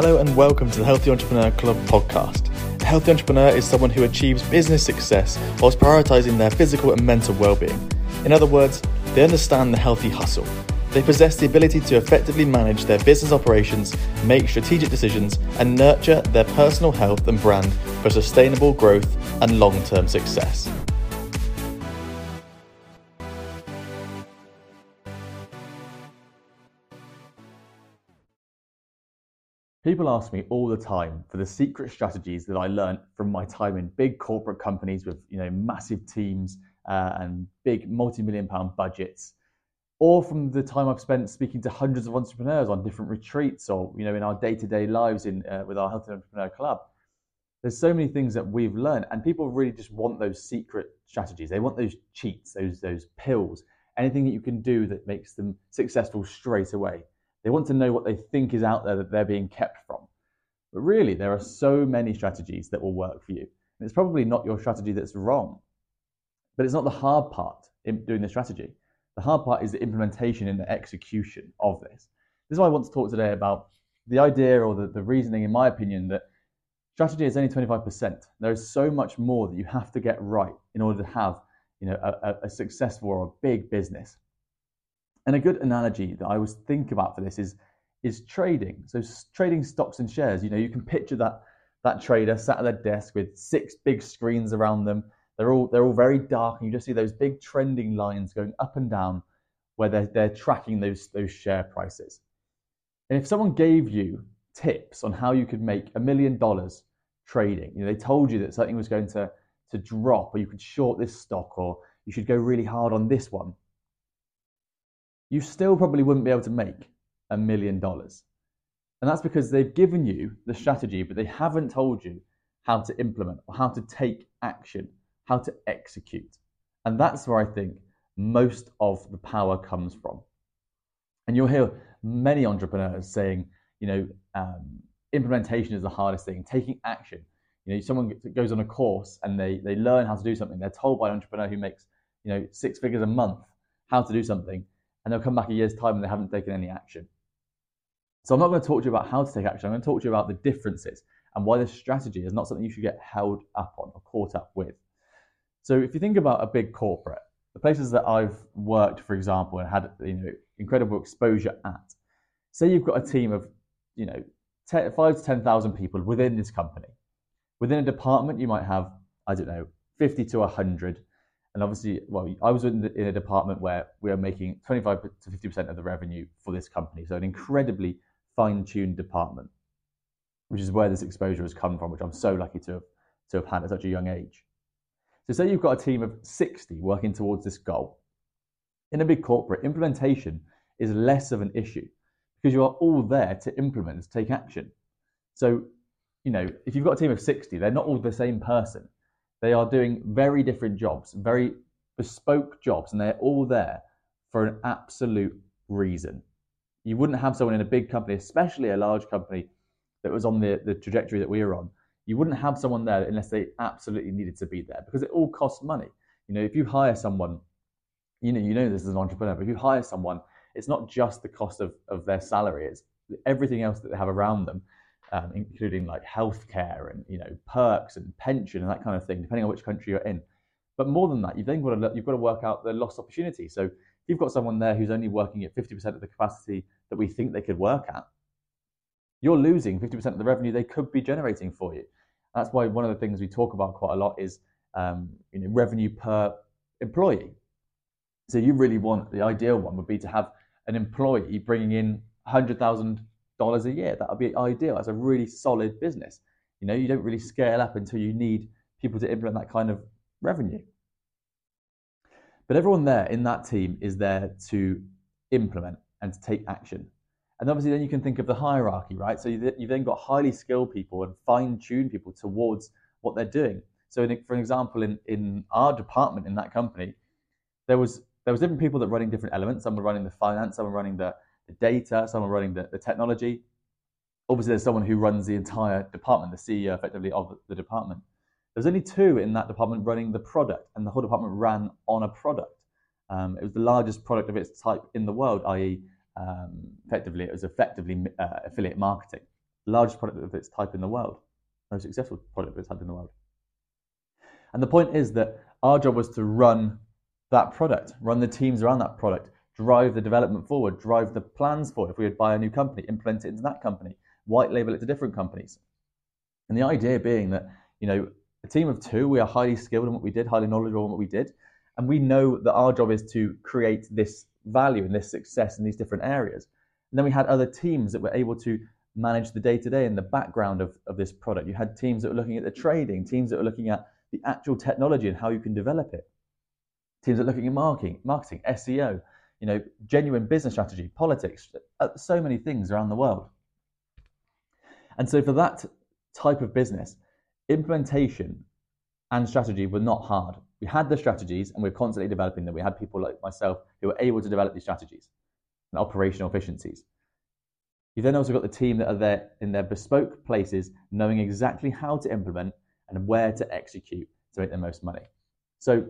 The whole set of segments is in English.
Hello and welcome to the Healthy Entrepreneur Club podcast. A healthy entrepreneur is someone who achieves business success whilst prioritizing their physical and mental well-being. In other words, they understand the healthy hustle. They possess the ability to effectively manage their business operations, make strategic decisions, and nurture their personal health and brand for sustainable growth and long-term success. People ask me all the time for the secret strategies that I learned from my time in big corporate companies with you know massive teams uh, and big multi-million pound budgets, or from the time I've spent speaking to hundreds of entrepreneurs on different retreats, or you know in our day-to-day lives in uh, with our Healthy Entrepreneur Club. There's so many things that we've learned, and people really just want those secret strategies. They want those cheats, those those pills, anything that you can do that makes them successful straight away. They want to know what they think is out there that they're being kept from. But really, there are so many strategies that will work for you. And it's probably not your strategy that's wrong. But it's not the hard part in doing the strategy. The hard part is the implementation and the execution of this. This is why I want to talk today about the idea or the, the reasoning, in my opinion, that strategy is only 25%. There is so much more that you have to get right in order to have you know, a, a successful or a big business. And a good analogy that I always think about for this is is trading. So trading stocks and shares. You know, you can picture that that trader sat at their desk with six big screens around them. They're all they're all very dark, and you just see those big trending lines going up and down where they're they're tracking those those share prices. And if someone gave you tips on how you could make a million dollars trading, you know, they told you that something was going to to drop, or you could short this stock, or you should go really hard on this one you still probably wouldn't be able to make a million dollars. And that's because they've given you the strategy, but they haven't told you how to implement or how to take action, how to execute. And that's where I think most of the power comes from. And you'll hear many entrepreneurs saying, you know, um, implementation is the hardest thing, taking action. You know, someone goes on a course and they, they learn how to do something. They're told by an entrepreneur who makes, you know, six figures a month how to do something and they'll come back a year's time and they haven't taken any action. So I'm not going to talk to you about how to take action. I'm going to talk to you about the differences and why this strategy is not something you should get held up on or caught up with. So if you think about a big corporate, the places that I've worked, for example, and had you know incredible exposure at, say you've got a team of you know 10, five to ten thousand people within this company. Within a department, you might have I don't know 50 to 100 and obviously, well, I was in, the, in a department where we are making 25 to 50% of the revenue for this company. So an incredibly fine-tuned department, which is where this exposure has come from, which I'm so lucky to have, to have had at such a young age. So say you've got a team of 60 working towards this goal. In a big corporate, implementation is less of an issue because you are all there to implement, to take action. So, you know, if you've got a team of 60, they're not all the same person. They are doing very different jobs, very bespoke jobs, and they're all there for an absolute reason. You wouldn't have someone in a big company, especially a large company that was on the, the trajectory that we were on. You wouldn't have someone there unless they absolutely needed to be there because it all costs money. You know, if you hire someone, you know, you know this as an entrepreneur, but if you hire someone, it's not just the cost of, of their salary, it's everything else that they have around them um, including like healthcare and you know perks and pension and that kind of thing, depending on which country you're in. But more than that, you've then got to you've got to work out the lost opportunity. So if you've got someone there who's only working at 50% of the capacity that we think they could work at, you're losing 50% of the revenue they could be generating for you. That's why one of the things we talk about quite a lot is um, you know revenue per employee. So you really want the ideal one would be to have an employee bringing in 100,000 dollars a year. That would be ideal. That's a really solid business. You know, you don't really scale up until you need people to implement that kind of revenue. But everyone there in that team is there to implement and to take action. And obviously, then you can think of the hierarchy, right? So you've then got highly skilled people and fine tuned people towards what they're doing. So, for an example, in, in our department in that company, there was there was different people that were running different elements. Some were running the finance, some were running the the data, someone running the, the technology. Obviously, there's someone who runs the entire department, the CEO effectively of the department. There's only two in that department running the product, and the whole department ran on a product. Um, it was the largest product of its type in the world, i.e., um, effectively, it was effectively uh, affiliate marketing, largest product of its type in the world, most successful product of its type in the world. And the point is that our job was to run that product, run the teams around that product, drive the development forward, drive the plans forward. If we would buy a new company, implement it into that company, white label it to different companies. And the idea being that, you know, a team of two, we are highly skilled in what we did, highly knowledgeable in what we did. And we know that our job is to create this value and this success in these different areas. And then we had other teams that were able to manage the day to day and the background of, of this product. You had teams that were looking at the trading, teams that were looking at the actual technology and how you can develop it. Teams that are looking at marketing, marketing, SEO, you know, genuine business strategy, politics, uh, so many things around the world. And so for that type of business, implementation and strategy were not hard. We had the strategies and we are constantly developing them. We had people like myself who were able to develop these strategies and operational efficiencies. You've then also got the team that are there in their bespoke places, knowing exactly how to implement and where to execute to make the most money. So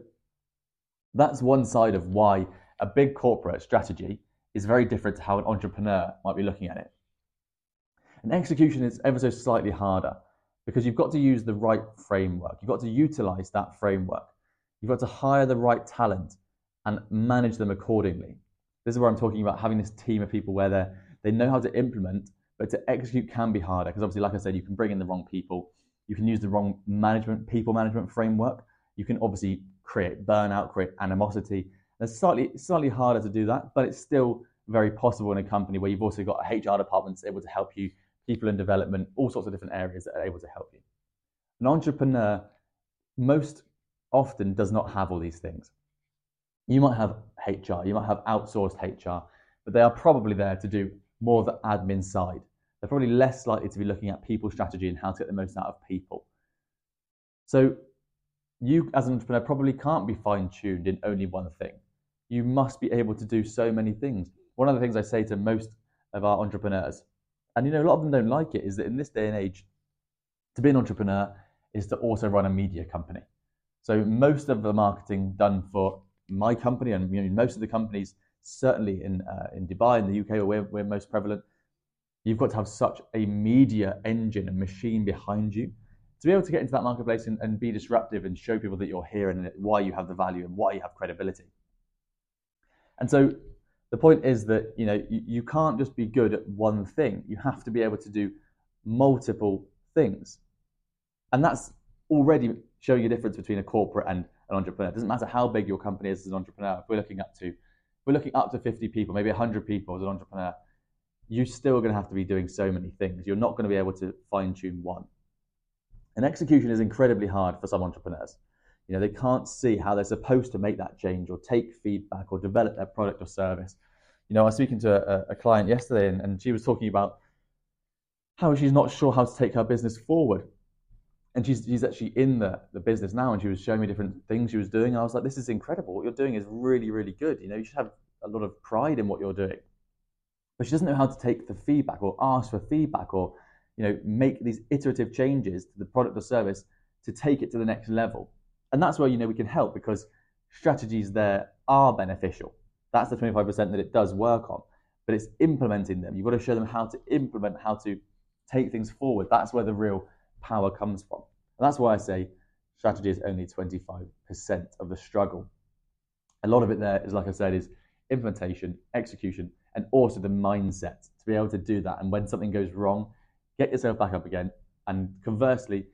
that's one side of why a big corporate strategy is very different to how an entrepreneur might be looking at it. And execution is ever so slightly harder because you've got to use the right framework. You've got to utilize that framework. You've got to hire the right talent and manage them accordingly. This is where I'm talking about having this team of people where they they know how to implement, but to execute can be harder because obviously, like I said, you can bring in the wrong people, you can use the wrong management, people management framework. You can obviously create burnout, create animosity. It's slightly slightly harder to do that, but it's still very possible in a company where you've also got a HR department able to help you, people in development, all sorts of different areas that are able to help you. An entrepreneur most often does not have all these things. You might have HR, you might have outsourced HR, but they are probably there to do more the admin side. They're probably less likely to be looking at people strategy and how to get the most out of people. So you as an entrepreneur probably can't be fine-tuned in only one thing. You must be able to do so many things. One of the things I say to most of our entrepreneurs, and you know, a lot of them don't like it, is that in this day and age, to be an entrepreneur is to also run a media company. So most of the marketing done for my company and you know, most of the companies, certainly in uh, in Dubai, in the UK, where we're, most prevalent, you've got to have such a media engine and machine behind you to be able to get into that marketplace and, and be disruptive and show people that you're here and why you have the value and why you have credibility. And so the point is that you know you, you can't just be good at one thing. You have to be able to do multiple things. And that's already showing a difference between a corporate and an entrepreneur. It doesn't matter how big your company is as an entrepreneur. If we're looking up to, we're looking up to 50 people, maybe 100 people as an entrepreneur, you're still going to have to be doing so many things. You're not going to be able to fine tune one. And execution is incredibly hard for some entrepreneurs. You know, they can't see how they're supposed to make that change or take feedback or develop their product or service. You know, I was speaking to a, a client yesterday and, and she was talking about how she's not sure how to take her business forward and she's she's actually in the, the business now and she was showing me different things she was doing. I was like, this is incredible. What you're doing is really, really good. You know, you should have a lot of pride in what you're doing. But she doesn't know how to take the feedback or ask for feedback or, you know, make these iterative changes to the product or service to take it to the next level. And that's where, you know, we can help because strategies there are beneficial. That's the 25% that it does work on. But it's implementing them. You've got to show them how to implement, how to take things forward. That's where the real power comes from. And that's why I say strategy is only 25% of the struggle. A lot of it there is, like I said, is implementation, execution, and also the mindset to be able to do that. And when something goes wrong, get yourself back up again. And conversely,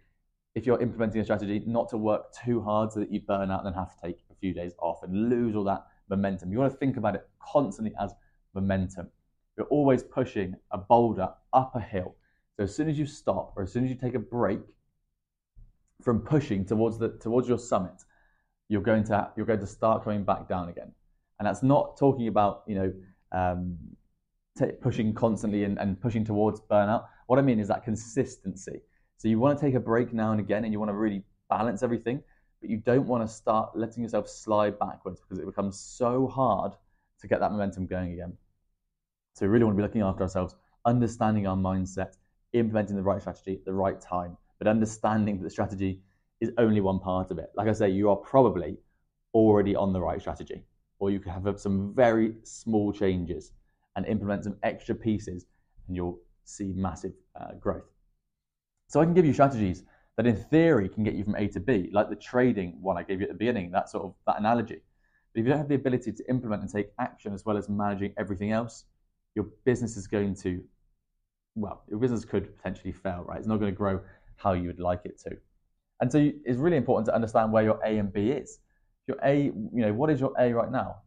if you're implementing a strategy, not to work too hard so that you burn out and then have to take a few days off and lose all that momentum. You want to think about it constantly as momentum. You're always pushing a boulder up a hill so as soon as you stop or as soon as you take a break from pushing towards the towards your summit, you're going to you're going to start coming back down again. And that's not talking about you know um, t- pushing constantly and, and pushing towards burnout. What I mean is that consistency. So you want to take a break now and again, and you want to really balance everything, but you don't want to start letting yourself slide backwards because it becomes so hard to get that momentum going again. So we really want to be looking after ourselves, understanding our mindset, implementing the right strategy at the right time, but understanding that the strategy is only one part of it. Like I say, you are probably already on the right strategy, or you can have some very small changes and implement some extra pieces, and you'll see massive uh, growth. So I can give you strategies that in theory can get you from A to B, like the trading one I gave you at the beginning, that sort of that analogy. But if you don't have the ability to implement and take action as well as managing everything else, your business is going to, well, your business could potentially fail, right? It's not going to grow how you would like it to. And so it's really important to understand where your A and B is. Your A, you know, what is your A right now?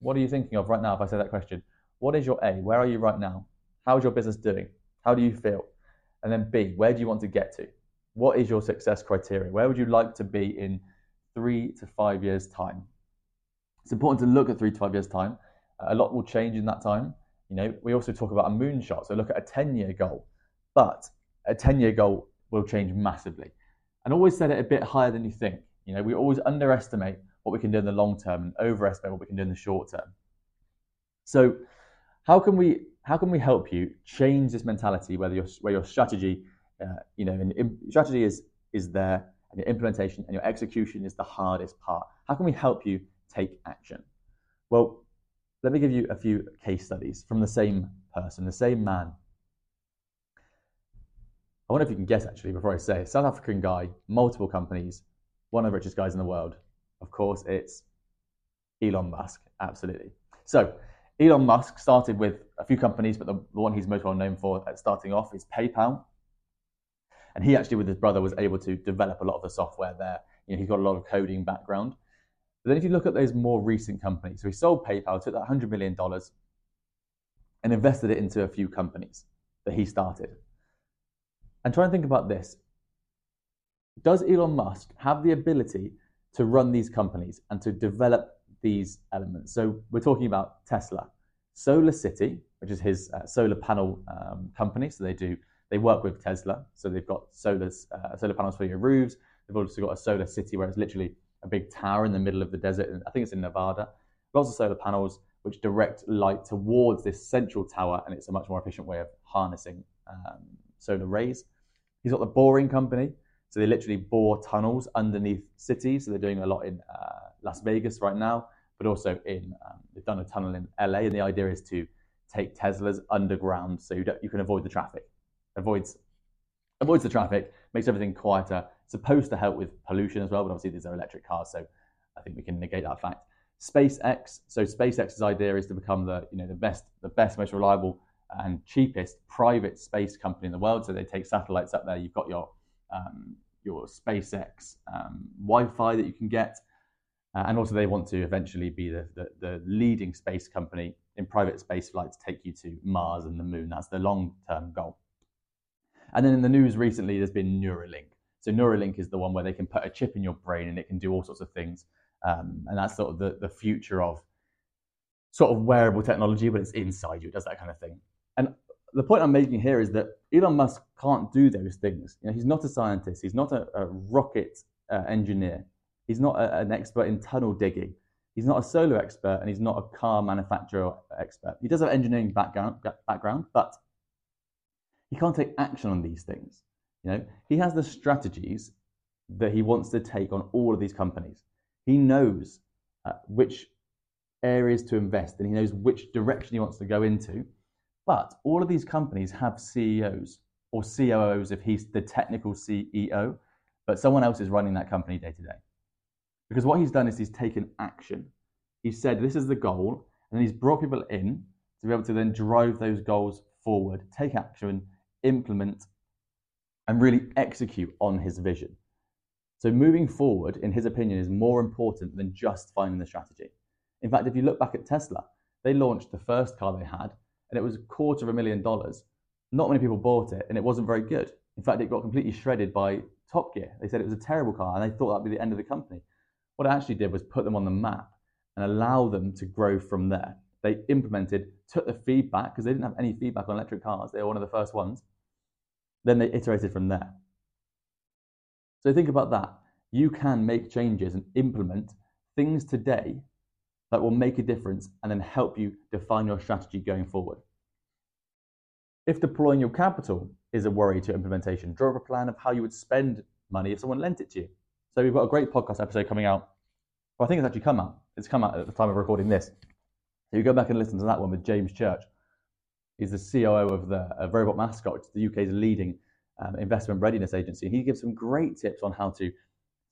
What are you thinking of right now if I say that question? What is your A? Where are you right now? How is your business doing? How do you feel? And then B, where do you want to get to? What is your success criteria? Where would you like to be in three to five years' time? It's important to look at three to five years' time. A lot will change in that time. You know, we also talk about a moonshot, so look at a 10-year goal. But a 10-year goal will change massively. And always set it a bit higher than you think. You know, we always underestimate what we can do in the long term and overestimate what we can do in the short term. So, how can we how can we help you change this mentality? Whether your where your strategy, uh, you know, and strategy is is there, and your implementation and your execution is the hardest part. How can we help you take action? Well, let me give you a few case studies from the same person, the same man. I wonder if you can guess actually before I say South African guy, multiple companies, one of the richest guys in the world. Of course, it's Elon Musk. Absolutely. So, Elon Musk started with a few companies, but the, the one he's most well known for at starting off is PayPal. And he actually, with his brother, was able to develop a lot of the software there. You know, he's got a lot of coding background. But then if you look at those more recent companies, so he sold PayPal, took that $100 million and invested it into a few companies that he started. And try and think about this. Does Elon Musk have the ability to run these companies and to develop these elements. So we're talking about Tesla, Solar City, which is his uh, solar panel um, company. So they do they work with Tesla. So they've got solar uh, solar panels for your roofs. They've also got a solar city where it's literally a big tower in the middle of the desert. I think it's in Nevada. Lots of solar panels which direct light towards this central tower, and it's a much more efficient way of harnessing um, solar rays. He's got the boring company. So they literally bore tunnels underneath cities. So they're doing a lot in uh, Las Vegas right now, but also in um, they've done a tunnel in LA. And the idea is to take Teslas underground so you, you can avoid the traffic, avoids avoids the traffic, makes everything quieter. It's Supposed to help with pollution as well, but obviously these are electric cars, so I think we can negate that fact. SpaceX. So SpaceX's idea is to become the you know the best, the best, most reliable and cheapest private space company in the world. So they take satellites up there. You've got your um, your SpaceX um, Wi-Fi that you can get, and also they want to eventually be the, the, the, leading space company in private space flight to take you to Mars and the Moon. That's the long-term goal. And then in the news recently, there's been Neuralink. So Neuralink is the one where they can put a chip in your brain and it can do all sorts of things, um, and that's sort of the, the future of sort of wearable technology, but it's inside you. It does that kind of thing. And the point I'm making here is that Elon Musk can't do those things. You know, he's not a scientist. He's not a, a rocket uh, engineer. He's not a, an expert in tunnel digging. He's not a solar expert, and he's not a car manufacturer expert. He does have engineering background, background, but he can't take action on these things. You know, he has the strategies that he wants to take on all of these companies. He knows uh, which areas to invest and He knows which direction he wants to go into but all of these companies have CEOs or COOs if he's the technical CEO, but someone else is running that company day to day. Because what he's done is he's taken action. He said, This is the goal, and he's brought people in to be able to then drive those goals forward, take action, implement, and really execute on his vision. So, moving forward, in his opinion, is more important than just finding the strategy. In fact, if you look back at Tesla, they launched the first car they had and it was a quarter of a million dollars. Not many people bought it, and it wasn't very good. In fact, it got completely shredded by Top Gear. They said it was a terrible car, and they thought that'd be the end of the company. What I actually did was put them on the map and allow them to grow from there. They implemented, took the feedback because they didn't have any feedback on electric cars. They were one of the first ones. Then they iterated from there. So think about that. You can make changes and implement things today that will make a difference and then help you define your strategy going forward. If deploying your capital is a worry to implementation, draw up a plan of how you would spend money if someone lent it to you. So we've got a great podcast episode coming out. Well, I think it's actually come out. It's come out at the time of recording this. So you go back and listen to that one with James Church. He's the COO of the of Robot Mascot, the UK's leading um, investment readiness agency. And he gives some great tips on how to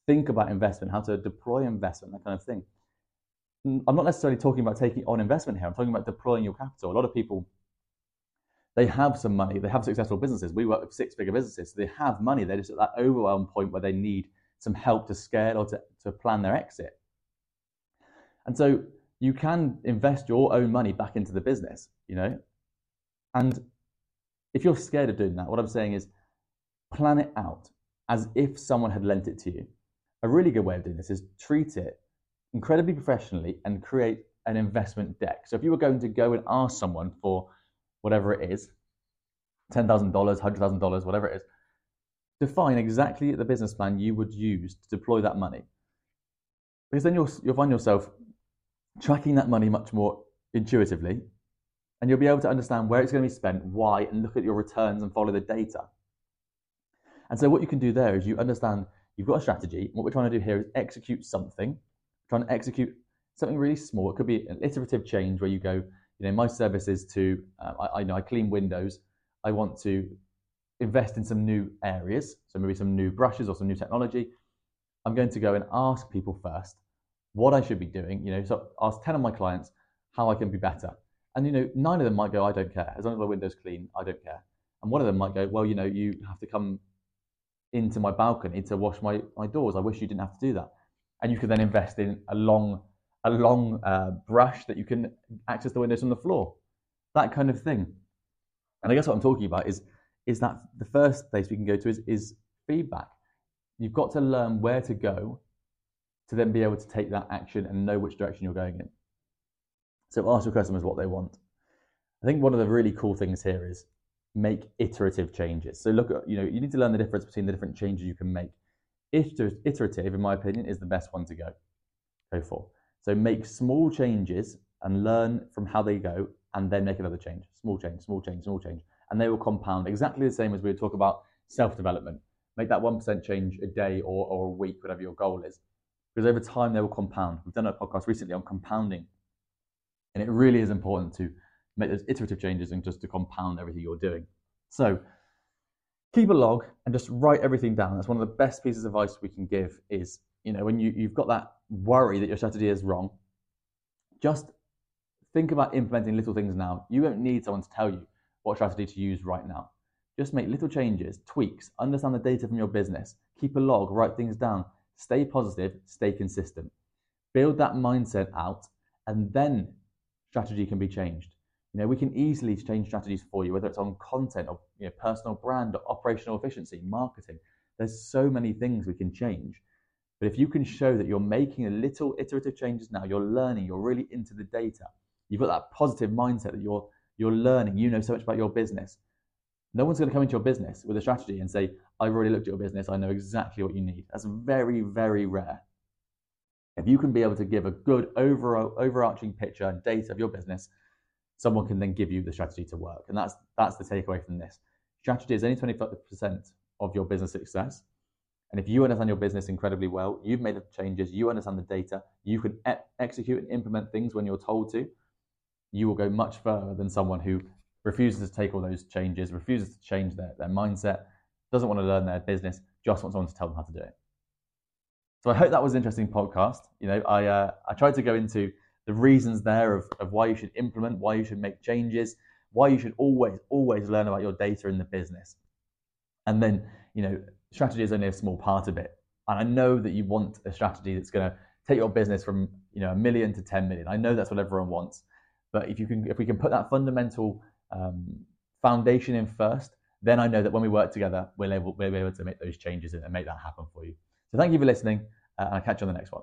think about investment, how to deploy investment, that kind of thing. I'm not necessarily talking about taking on investment here. I'm talking about deploying your capital. A lot of people, they have some money, they have successful businesses. We work with six-figure businesses. So they have money. They're just at that overwhelm point where they need some help to scale or to, to plan their exit. And so you can invest your own money back into the business, you know. And if you're scared of doing that, what I'm saying is plan it out as if someone had lent it to you. A really good way of doing this is treat it incredibly professionally and create an investment deck. So if you were going to go and ask someone for whatever it is, $10,000, $100,000, whatever it is, define exactly the business plan you would use to deploy that money. Because then you'll, you'll find yourself tracking that money much more intuitively, and you'll be able to understand where it's going to be spent, why, and look at your returns and follow the data. And so what you can do there is you understand you've got a strategy. What we're trying to do here is execute something, trying to execute something really small. It could be an iterative change where you go, you know, my service is to, uh, I, I know I clean windows. I want to invest in some new areas, so maybe some new brushes or some new technology. I'm going to go and ask people first what I should be doing. You know, so ask 10 of my clients how I can be better. And you know, nine of them might go, I don't care. As long as my window's clean, I don't care. And one of them might go, well, you know, you have to come into my balcony to wash my, my doors. I wish you didn't have to do that. And you could then invest in a long, a long uh, brush that you can access the windows from the floor. That kind of thing. And I guess what I'm talking about is, is that the first place we can go to is, is feedback. You've got to learn where to go to then be able to take that action and know which direction you're going in. So ask your customers what they want. I think one of the really cool things here is make iterative changes. So look at, you know, you need to learn the difference between the different changes you can make. Iterative, in my opinion, is the best one to go, go for. So make small changes and learn from how they go and then make another change. Small change, small change, small change. And they will compound exactly the same as we talk about self-development. Make that 1% change a day or, or a week, whatever your goal is. Because over time they will compound. We've done a podcast recently on compounding. And it really is important to make those iterative changes and just to compound everything you're doing. So keep a log and just write everything down. That's one of the best pieces of advice we can give is, you know, when you, you've got that worry that your strategy is wrong, just think about implementing little things now. You don't need someone to tell you what strategy to use right now. Just make little changes, tweaks, understand the data from your business, keep a log, write things down, stay positive, stay consistent. Build that mindset out, and then strategy can be changed. You know, we can easily change strategies for you, whether it's on content or you know, personal brand or operational efficiency, marketing. There's so many things we can change. But if you can show that you're making a little iterative changes now, you're learning, you're really into the data, you've got that positive mindset that you're you're learning, you know so much about your business. No one's going to come into your business with a strategy and say, I've already looked at your business, I know exactly what you need. That's very, very rare. If you can be able to give a good overarching picture and data of your business, someone can then give you the strategy to work. And that's that's the takeaway from this. Strategy is only 25% of your business success. And if you understand your business incredibly well, you've made the changes, you understand the data, you can e- execute and implement things when you're told to, you will go much further than someone who refuses to take all those changes, refuses to change their, their mindset, doesn't want to learn their business, just wants someone to tell them how to do it. So I hope that was an interesting podcast. You know, I uh, I tried to go into the reasons there of, of why you should implement, why you should make changes, why you should always, always learn about your data in the business. And then, you know, strategy is only a small part of it. And I know that you want a strategy that's going to take your business from, you know, a million to 10 million. I know that's what everyone wants. But if you can, if we can put that fundamental um, foundation in first, then I know that when we work together, we'll, able, we'll be able to make those changes and make that happen for you. So thank you for listening, uh, and I'll catch you on the next one.